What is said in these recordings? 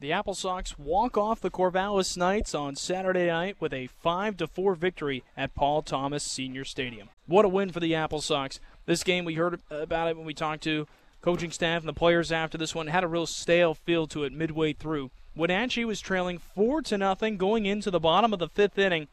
The Apple Sox walk off the Corvallis Knights on Saturday night with a 5 to 4 victory at Paul Thomas Senior Stadium. What a win for the Apple Sox. This game, we heard about it when we talked to coaching staff and the players after this one, had a real stale feel to it midway through. Wenatchee was trailing 4 to nothing going into the bottom of the fifth inning.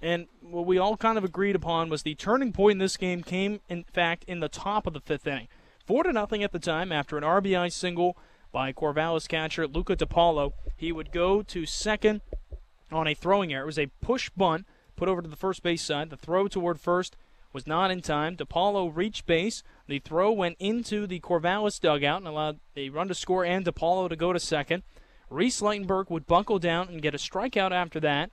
And what we all kind of agreed upon was the turning point in this game came, in fact, in the top of the fifth inning. 4 to nothing at the time after an RBI single by Corvallis catcher Luca DiPaolo. He would go to second on a throwing error. It was a push bunt put over to the first base side. The throw toward first was not in time. DiPaolo reached base. The throw went into the Corvallis dugout and allowed a run to score and DiPaolo to go to second. Reese Ligtenberg would buckle down and get a strikeout after that,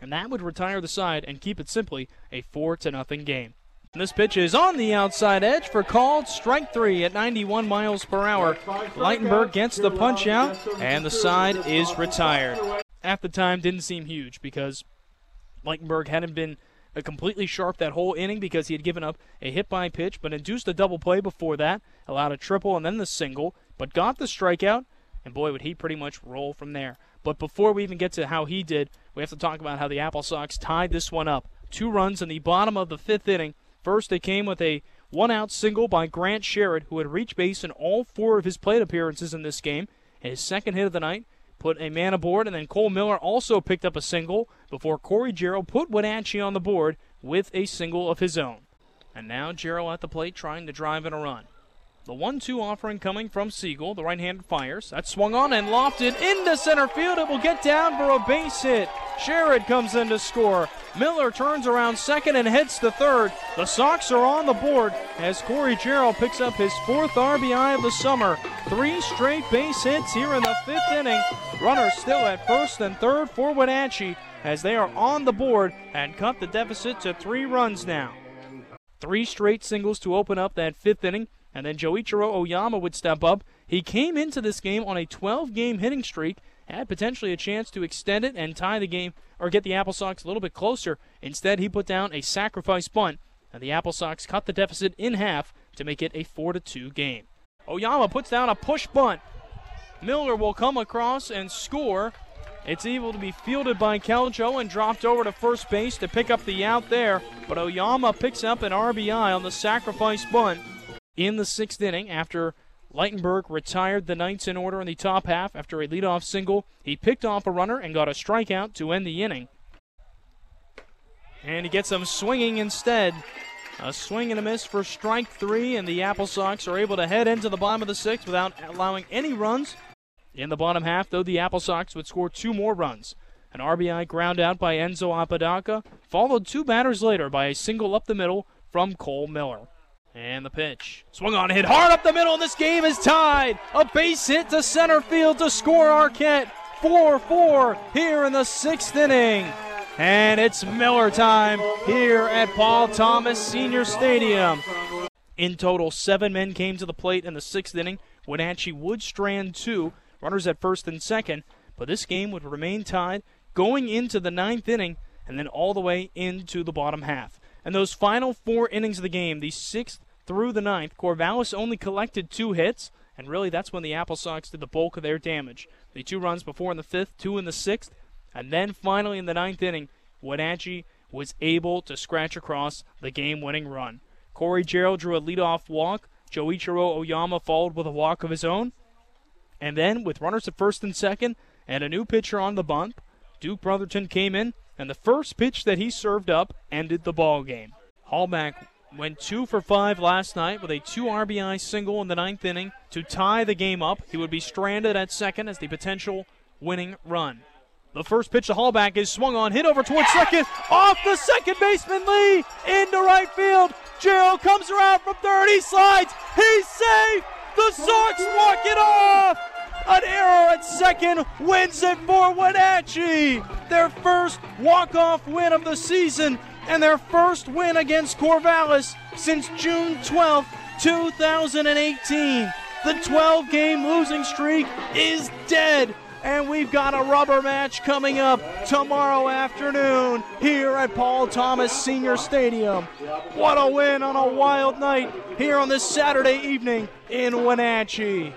and that would retire the side and keep it simply a four to nothing game. This pitch is on the outside edge for called strike three at 91 miles per hour. Ligtenberg gets the punch out, and the side is retired. At the time, didn't seem huge because Ligtenberg hadn't been completely sharp that whole inning because he had given up a hit by pitch, but induced a double play before that, allowed a triple and then the single, but got the strikeout, and boy, would he pretty much roll from there. But before we even get to how he did, we have to talk about how the Apple Sox tied this one up. Two runs in the bottom of the fifth inning First, they came with a one out single by Grant Sherrod, who had reached base in all four of his plate appearances in this game. And his second hit of the night put a man aboard, and then Cole Miller also picked up a single before Corey Jarrell put Wenatchee on the board with a single of his own. And now Jarrell at the plate trying to drive in a run. The 1 2 offering coming from Siegel. The right handed fires. That swung on and lofted into center field. It will get down for a base hit. Sherrod comes in to score. Miller turns around second and heads to third. The Sox are on the board as Corey Jarrell picks up his fourth RBI of the summer. Three straight base hits here in the fifth inning. Runners still at first and third for Wenatchee as they are on the board and cut the deficit to three runs now. Three straight singles to open up that fifth inning. And then Joichiro Oyama would step up. He came into this game on a 12 game hitting streak, had potentially a chance to extend it and tie the game or get the Apple Sox a little bit closer. Instead, he put down a sacrifice bunt, and the Apple Sox cut the deficit in half to make it a 4 2 game. Oyama puts down a push bunt. Miller will come across and score. It's able to be fielded by Keljo and dropped over to first base to pick up the out there, but Oyama picks up an RBI on the sacrifice bunt in the sixth inning after Ligtenberg retired the Knights in order in the top half after a leadoff single. He picked off a runner and got a strikeout to end the inning. And he gets them swinging instead. A swing and a miss for strike three, and the Apple Sox are able to head into the bottom of the sixth without allowing any runs. In the bottom half, though, the Apple Sox would score two more runs. An RBI ground out by Enzo Apodaca, followed two batters later by a single up the middle from Cole Miller. And the pitch. Swung on, hit hard up the middle, and this game is tied. A base hit to center field to score Arquette. 4 4 here in the sixth inning. And it's Miller time here at Paul Thomas Senior Stadium. In total, seven men came to the plate in the sixth inning. Wenatchee would strand two, runners at first and second, but this game would remain tied going into the ninth inning and then all the way into the bottom half. And those final four innings of the game, the sixth through the ninth, Corvallis only collected two hits, and really that's when the Apple Sox did the bulk of their damage. The two runs before in the fifth, two in the sixth, and then finally in the ninth inning, Wenatchee was able to scratch across the game-winning run. Corey Jarrell drew a leadoff walk. Joichiro Oyama followed with a walk of his own. And then, with runners at first and second and a new pitcher on the bump, Duke Brotherton came in and the first pitch that he served up ended the ball game. Halbach went two for five last night with a two RBI single in the ninth inning to tie the game up. He would be stranded at second as the potential winning run. The first pitch to Halbach is swung on, hit over towards second, off the second baseman Lee into right field. Gerald comes around from third, he slides, he's safe. The Sox walk it off. An error at second wins it for Wenatchee. Their first walk-off win of the season and their first win against Corvallis since June 12, 2018. The 12 game losing streak is dead. And we've got a rubber match coming up tomorrow afternoon here at Paul Thomas Senior Stadium. What a win on a wild night here on this Saturday evening in Wenatchee.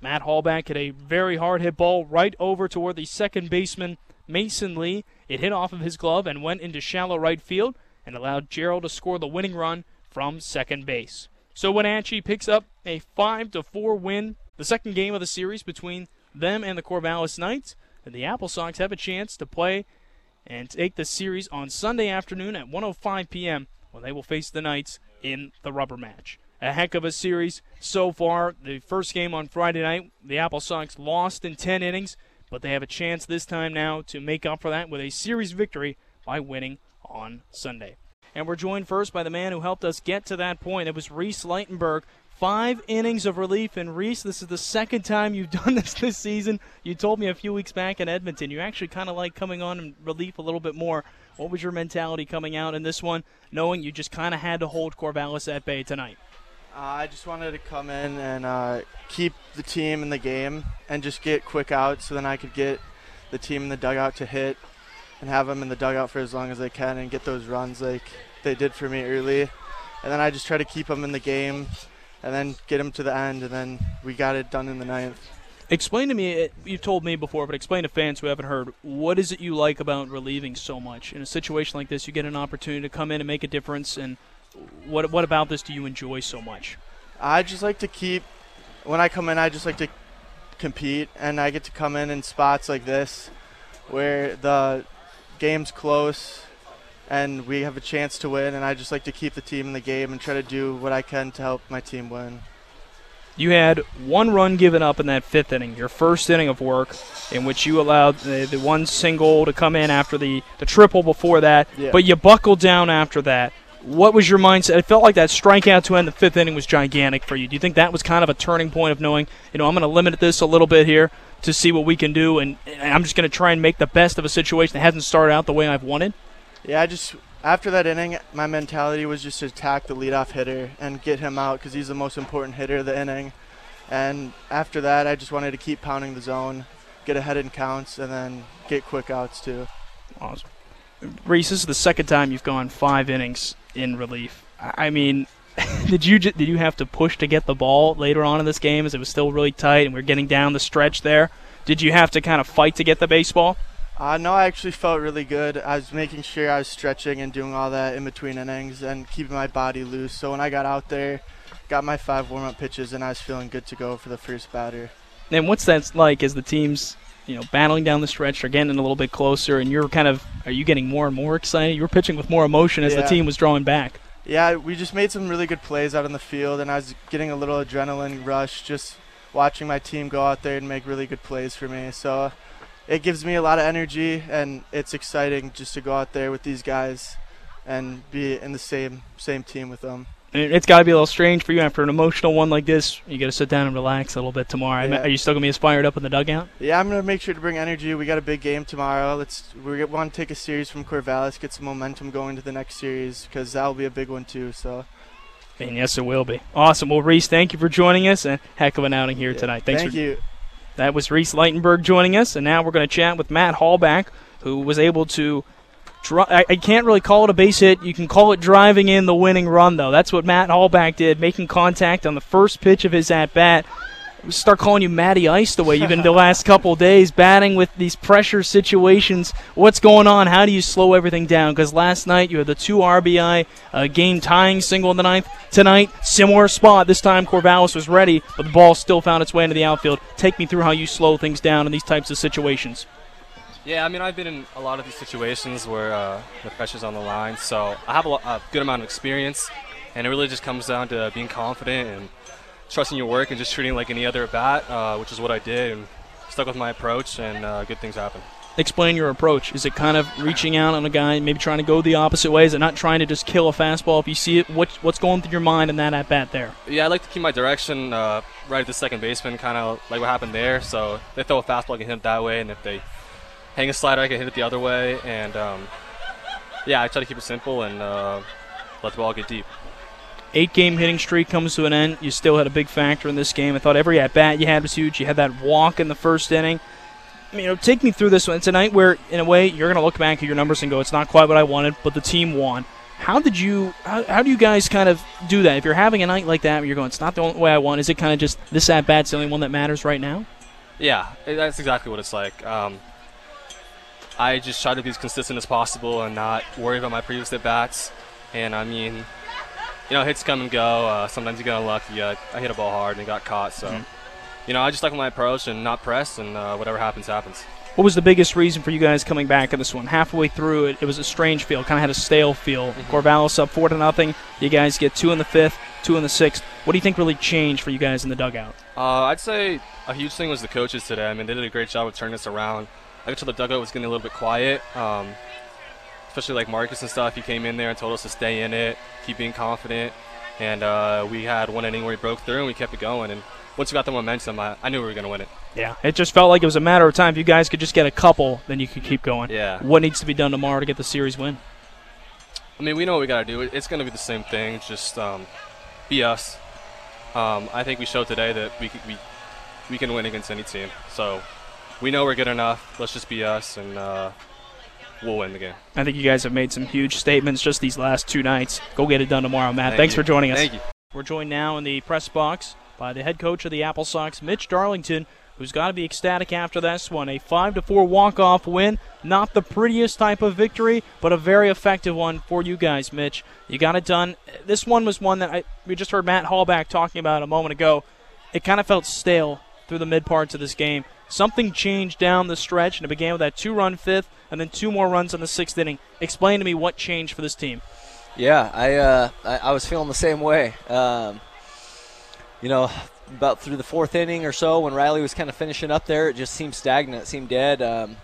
Matt Halbach hit a very hard hit ball right over toward the second baseman, Mason Lee. It hit off of his glove and went into shallow right field and allowed Gerald to score the winning run from second base. So Wenatchee picks up a 5 to 4 win, the second game of the series between them and the Corvallis Knights, and the Apple Sox have a chance to play and take the series on Sunday afternoon at 1:05 p.m. when they will face the Knights in the rubber match. A heck of a series so far. The first game on Friday night, the Apple Sox lost in 10 innings, but they have a chance this time now to make up for that with a series victory by winning on Sunday. And we're joined first by the man who helped us get to that point. It was Reese Ligtenberg. Five innings of relief. And Reese, this is the second time you've done this this season. You told me a few weeks back in Edmonton you actually kind of like coming on in relief a little bit more. What was your mentality coming out in this one, knowing you just kind of had to hold Corvallis at bay tonight? Uh, I just wanted to come in and uh, keep the team in the game and just get quick outs so then I could get the team in the dugout to hit and have them in the dugout for as long as they can and get those runs like they did for me early. And then I just try to keep them in the game and then get them to the end, and then we got it done in the ninth. Explain to me, you've told me before, but explain to fans who haven't heard, what is it you like about relieving so much? In a situation like this, you get an opportunity to come in and make a difference, and what, what about this do you enjoy so much? I just like to keep, when I come in, I just like to compete, and I get to come in in spots like this where the game's close and we have a chance to win. And I just like to keep the team in the game and try to do what I can to help my team win. You had one run given up in that fifth inning, your first inning of work, in which you allowed the, the one single to come in after the, the triple before that, yeah. but you buckled down after that. What was your mindset? It felt like that strikeout to end the fifth inning was gigantic for you. Do you think that was kind of a turning point of knowing, you know, I'm going to limit this a little bit here to see what we can do, and, and I'm just going to try and make the best of a situation that hasn't started out the way I've wanted? Yeah, I just after that inning, my mentality was just to attack the leadoff hitter and get him out because he's the most important hitter of the inning. And after that, I just wanted to keep pounding the zone, get ahead in counts, and then get quick outs too. Awesome. Reese, this is the second time you've gone five innings in relief. I mean, did you did you have to push to get the ball later on in this game as it was still really tight and we are getting down the stretch there? Did you have to kind of fight to get the baseball? Uh, no, I actually felt really good. I was making sure I was stretching and doing all that in between innings and keeping my body loose. So when I got out there, got my five warm up pitches, and I was feeling good to go for the first batter. And what's that like as the team's you know battling down the stretch, are getting a little bit closer, and you're kind of are you getting more and more excited? You were pitching with more emotion as yeah. the team was drawing back. Yeah, we just made some really good plays out in the field, and I was getting a little adrenaline rush just watching my team go out there and make really good plays for me. So it gives me a lot of energy and it's exciting just to go out there with these guys and be in the same same team with them. It's got to be a little strange for you after an emotional one like this. You got to sit down and relax a little bit tomorrow. Yeah. Are you still gonna be as fired up in the dugout? Yeah, I'm gonna make sure to bring energy. We got a big game tomorrow. Let's we want to take a series from Corvallis, get some momentum going to the next series because that'll be a big one too. So. And yes, it will be. Awesome. Well, Reese, thank you for joining us, and heck of an outing here yeah. tonight. Thanks thank for, you. That was Reese Ligtenberg joining us, and now we're going to chat with Matt Halbach, who was able to. I, I can't really call it a base hit. You can call it driving in the winning run, though. That's what Matt Halbach did, making contact on the first pitch of his at bat start calling you Matty Ice the way you've been the last couple days, batting with these pressure situations. What's going on? How do you slow everything down? Because last night you had the two RBI uh, game tying single in the ninth. Tonight, similar spot. This time Corvallis was ready, but the ball still found its way into the outfield. Take me through how you slow things down in these types of situations. Yeah, I mean, I've been in a lot of these situations where uh, the pressure's on the line, so I have a, a good amount of experience, and it really just comes down to being confident and trusting your work and just treating like any other bat, uh, which is what I did, and stuck with my approach, and uh, good things happen. Explain your approach. Is it kind of reaching out on a guy, maybe trying to go the opposite way? Is it not trying to just kill a fastball if you see it? What, what's going through your mind in that at bat there? Yeah, I like to keep my direction uh, right at the second baseman, kind of like what happened there. So they throw a fastball, I can hit it that way, and if they hang a slider, I can hit it the other way. And um, yeah, I try to keep it simple and uh, let the ball get deep eight game hitting streak comes to an end. You still had a big factor in this game. I thought every at bat you had was huge. You had that walk in the first inning. I mean, you know, take me through this one. tonight, a night where, in a way, you're going to look back at your numbers and go, it's not quite what I wanted, but the team won. How did you? How, how do you guys kind of do that? If you're having a night like that, where you're going, it's not the only way I want. Is it kind of just this at bat's the only one that matters right now? Yeah, that's exactly what it's like. Um, I just try to be as consistent as possible and not worry about my previous at bats. And I mean, you know, hits come and go. Uh, sometimes you get unlucky. Uh, I hit a ball hard and it got caught. So, mm-hmm. you know, I just like my approach and not press, and uh, whatever happens, happens. What was the biggest reason for you guys coming back in this one? Halfway through it, it was a strange feel, kind of had a stale feel. mm-hmm. Corvallis up four to nothing. You guys get two in the fifth, two in the sixth. What do you think really changed for you guys in the dugout? Uh, I'd say a huge thing was the coaches today. I mean, they did a great job of turning this around. I could tell the dugout was getting a little bit quiet. Um, especially like Marcus and stuff. He came in there and told us to stay in it, keep being confident. And uh, we had one inning where he broke through and we kept it going. And once we got the momentum, I, I knew we were going to win it. Yeah, it just felt like it was a matter of time. If you guys could just get a couple, then you could keep going. Yeah. What needs to be done tomorrow to get the series win? I mean, we know what we got to do. It's going to be the same thing. Just um, be us. Um, I think we showed today that we, we we can win against any team. So we know we're good enough. Let's just be us, and uh, we'll win the game. I think you guys have made some huge statements just these last two nights. Go get it done tomorrow, Matt. Thank Thanks you. for joining us. Thank you. We're joined now in the press box by the head coach of the Apple Sox, Mitch Darlington, who's got to be ecstatic after this one. A 5 to 4 walk-off win. Not the prettiest type of victory, but a very effective one for you guys, Mitch. You got it done. This one was one that I, we just heard Matt Halbach talking about a moment ago. It kind of felt stale through the mid parts of this game. Something changed down the stretch, and it began with that two run fifth and then two more runs in the sixth inning. Explain to me what changed for this team. Yeah, I uh, I, I, was feeling the same way. Um, you know, about through the fourth inning or so, when Riley was kind of finishing up there, it just seemed stagnant, it seemed dead. Um,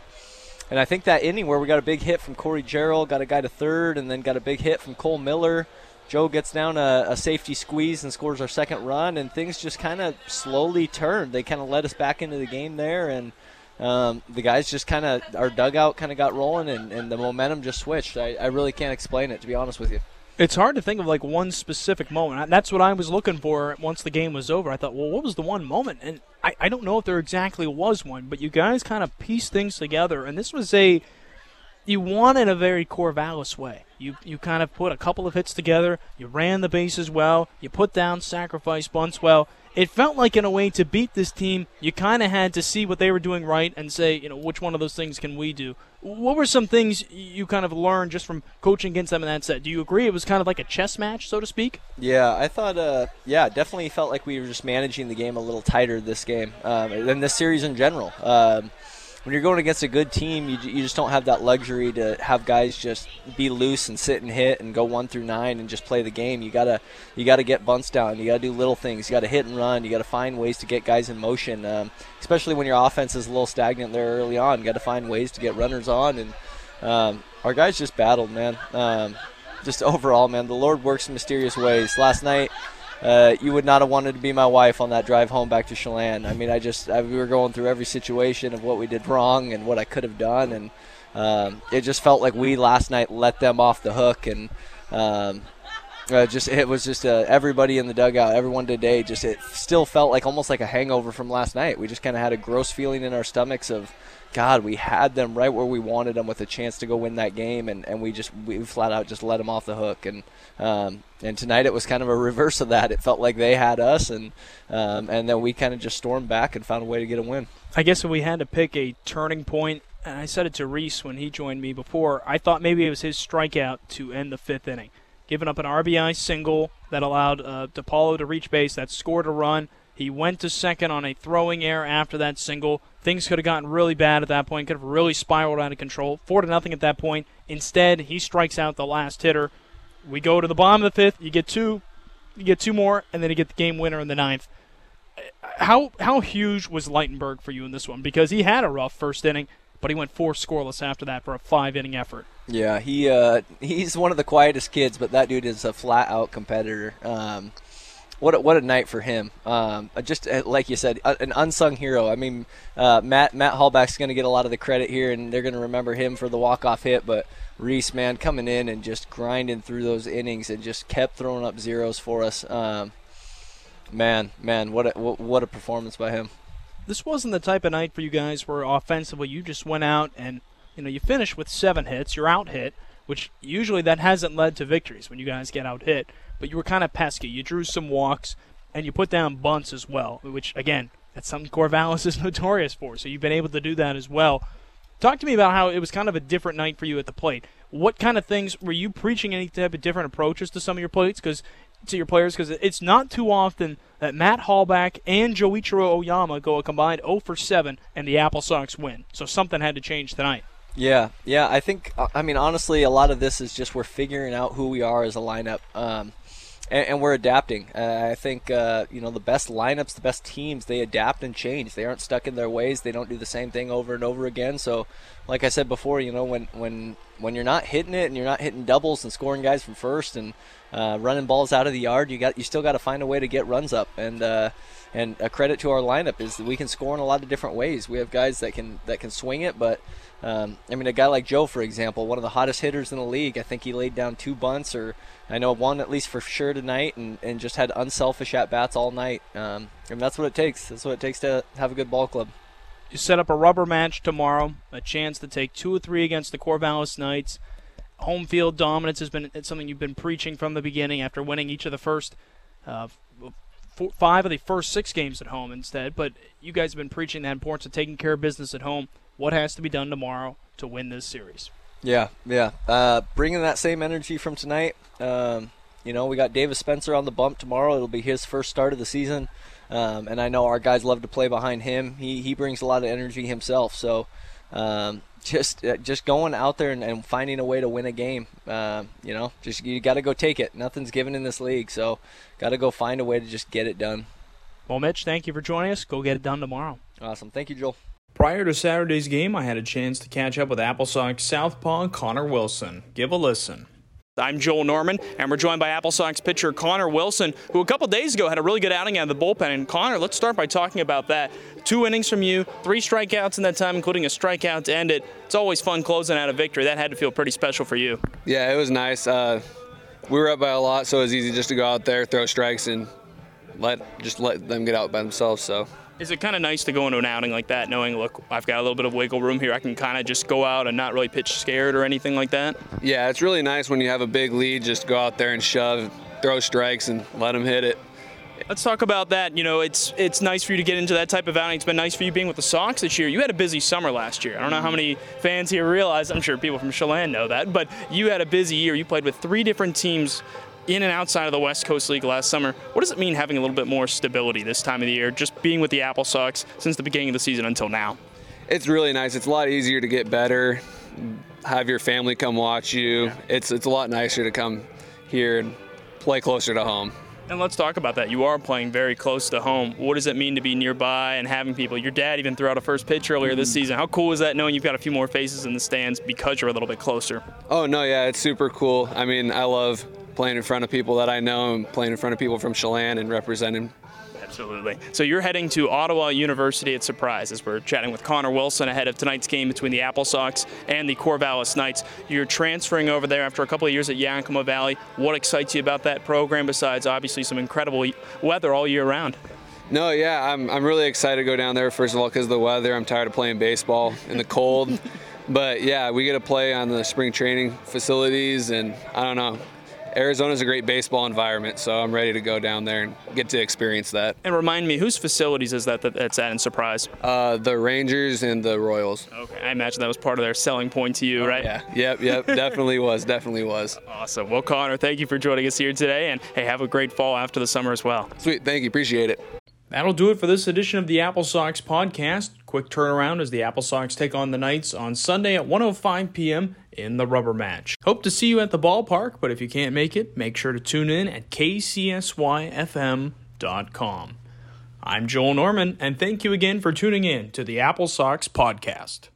and I think that inning where we got a big hit from Corey Gerald, got a guy to third, and then got a big hit from Cole Miller. Joe gets down a, a, safety squeeze and scores our second run, and things just kind of slowly turned. They kind of led us back into the game there, and um, the guys just kind of, our dugout kind of got rolling, and, and the momentum just switched. I, I really can't explain it, to be honest with you. It's hard to think of like one specific moment. That's what I was looking for once the game was over. I thought, well, what was the one moment? And I, I don't know if there exactly was one, but you guys kind of pieced things together, and this was a you won in a very Corvallis way. You you kind of put a couple of hits together. You ran the bases well. You put down sacrifice bunts well. It felt like in a way to beat this team, you kind of had to see what they were doing right and say, you know, which one of those things can we do? What were some things you kind of learned just from coaching against them in that set? Do you agree it was kind of like a chess match, so to speak? Yeah, I thought, uh, yeah, definitely felt like we were just managing the game a little tighter this game um, and this series in general. Um, when you're going against a good team, you, you just don't have that luxury to have guys just be loose and sit and hit and go one through nine and just play the game. You gotta you gotta get bunts down. You gotta do little things. You gotta hit and run. You gotta find ways to get guys in motion. Um, especially when your offense is a little stagnant there early on. You gotta find ways to get runners on. And um, our guys just battled, man. Um, just overall, man, the Lord works in mysterious ways. Last night uh, you would not have wanted to be my wife on that drive home back to Chelan. I mean, I just I, we were going through every situation of what we did wrong and what I could have done, and um, it just felt like we last night let them off the hook, and um, uh, just it was just uh, everybody in the dugout, everyone today. Just it still felt like almost like a hangover from last night. We just kind of had a gross feeling in our stomachs of God, we had them right where we wanted them with a chance to go win that game, and, and we just we flat out just let them off the hook. And um, and tonight it was kind of a reverse of that. It felt like they had us, and um, and then we kind of just stormed back and found a way to get a win. I guess if we had to pick a turning point, and I said it to Reese when he joined me before, I thought maybe it was his strikeout to end the fifth inning, giving up an RBI single that allowed uh, DiPaolo to reach base, that scored a run. He went to second on a throwing error after that single. Things could have gotten really bad at that point, could have really spiraled out of control. Four to nothing at that point. Instead, he strikes out the last hitter. We go to the bottom of the fifth. You get two, you get two more, and then you get the game winner in the ninth. How how huge was Ligtenberg for you in this one? Because he had a rough first inning, but he went four scoreless after that for a five inning effort. Yeah, he uh, he's one of the quietest kids, but that dude is a flat out competitor. Um, what a, what a night for him. Um, uh, just uh, like you said, an unsung hero. I mean, uh, Matt Matt Halbach's going to get a lot of the credit here, and they're going to remember him for the walk off hit. But Reese, man, coming in and just grinding through those innings and just kept throwing up zeros for us. Um, man, man, what a what a performance by him. This wasn't the type of night for you guys where offensively you just went out and you know you finished with seven hits, you're out hit which usually that hasn't led to victories when you guys get out hit. But you were kind of pesky. You drew some walks and you put down bunts as well, which again, that's something Corvallis is notorious for. So you've been able to do that as well. Talk to me about how it was kind of a different night for you at the plate. What kind of things were you preaching? Any type of different approaches to some of your plates? Because to your players, because it's not too often that Matt Halbach and Joichiro Oyama go a combined 0 for 7 and the Apple Sox win. So something had to change tonight. Yeah, yeah. I think. uh, I mean, honestly, a lot of this is just we're figuring out who we are as a lineup. Um, and, and we're adapting. Uh, I think uh, you know the best lineups, the best teams, they adapt and change. They aren't stuck in their ways. They don't do the same thing over and over again. So, like I said before, you know when when when you're not hitting it and you're not hitting doubles and scoring guys from first and uh, running balls out of the yard, you got you still got to find a way to get runs up. And uh, and a credit to our lineup is that we can score in a lot of different ways. We have guys that can that can swing it, but um, I mean, a guy like Joe, for example, one of the hottest hitters in the league. I think he laid down two bunts, or I know one at least for sure tonight, and, and just had unselfish at bats all night. Um, and that's what it takes. That's what it takes to have a good ball club. You set up a rubber match tomorrow, a chance to take two or three against the Corvallis Knights. Home field dominance has been something you've been preaching from the beginning after winning each of the first uh, four, five of the first six games at home instead. But you guys have been preaching that importance of taking care of business at home what has to be done tomorrow to win this series. Yeah, yeah. Uh, bringing that same energy from tonight. Um, you know, we got Davis Spencer on the bump tomorrow. It'll be his first start of the season, um, and I know our guys love to play behind him. He he brings a lot of energy himself. So. Um, just uh, just going out there and, and, finding a way to win a game. Uh, you know, just you got to go take it. Nothing's given in this league, so got to go find a way to just get it done. Well, Mitch, thank you for joining us. Go get it done tomorrow. Awesome. Thank you, Joel. Prior to Saturday's game, I had a chance to catch up with Apple Sox Southpaw Connor Wilson. Give a listen. I'm Joel Norman, and we're joined by Apple Sox pitcher Connor Wilson, who a couple days ago had a really good outing out of the bullpen. And Connor, let's start by talking about that. Two innings from you, three strikeouts in that time, including a strikeout to end it. It's always fun closing out a victory. That had to feel pretty special for you. Yeah, it was nice. Uh, we were up by a lot, so it was easy just to go out there, throw strikes, and let just let them get out by themselves. So is it kind of nice to go into an outing like that knowing, look, I've got a little bit of wiggle room here. I can kind of just go out and not really pitch scared or anything like that? Yeah, it's really nice when you have a big lead, just go out there and shove, throw strikes, and let them hit it. Let's talk about that. You know, it's it's nice for you to get into that type of outing. It's been nice for you being with the Sox this year. You had a busy summer last year. I don't know how many fans here realize. I'm sure people from Chelan know that, but you had a busy year. You played with three different teams in and outside of the West Coast League last summer. What does it mean having a little bit more stability this time of the year, just being with the Apple Sox since the beginning of the season until now? It's really nice. It's a lot easier to get better, have your family come watch you. Yeah. It's it's a lot nicer to come here and play closer to home. And let's talk about that. You are playing very close to home. What does it mean to be nearby and having people? Your dad even threw out a first pitch earlier this mm. season. How cool is that knowing you've got a few more faces in the stands because you're a little bit closer? Oh, no, yeah, it's super cool. I mean, I love playing in front of people that I know and playing in front of people from Chelan and representing. Absolutely. So you're heading to Ottawa University at Surprise as we're chatting with Connor Wilson ahead of tonight's game between the Apple Sox and the Corvallis Knights. You're transferring over there after a couple of years at Yakima Valley. What excites you about that program besides obviously some incredible weather all year round? No, yeah, I'm, I'm really excited to go down there, first of all, because of the weather. I'm tired of playing baseball in the cold. but yeah, we get to play on the spring training facilities, and I don't know. Arizona's a great baseball environment, so I'm ready to go down there and get to experience that. And remind me, whose facilities is that, that that's at in Surprise? Uh, the Rangers and the Royals. Okay, I imagine that was part of their selling point to you, right? Yeah, yep, yep, definitely was, definitely was. Awesome. Well, Connor, thank you for joining us here today, and hey, have a great fall after the summer as well. Sweet, thank you, appreciate it. That'll do it for this edition of the Apple Sox podcast. Quick turnaround as the Apple Sox take on the Knights on Sunday at 1:05 p.m. in the rubber match. Hope to see you at the ballpark, but if you can't make it, make sure to tune in at kcsyfm.com. I'm Joel Norman, and thank you again for tuning in to the Apple Sox podcast.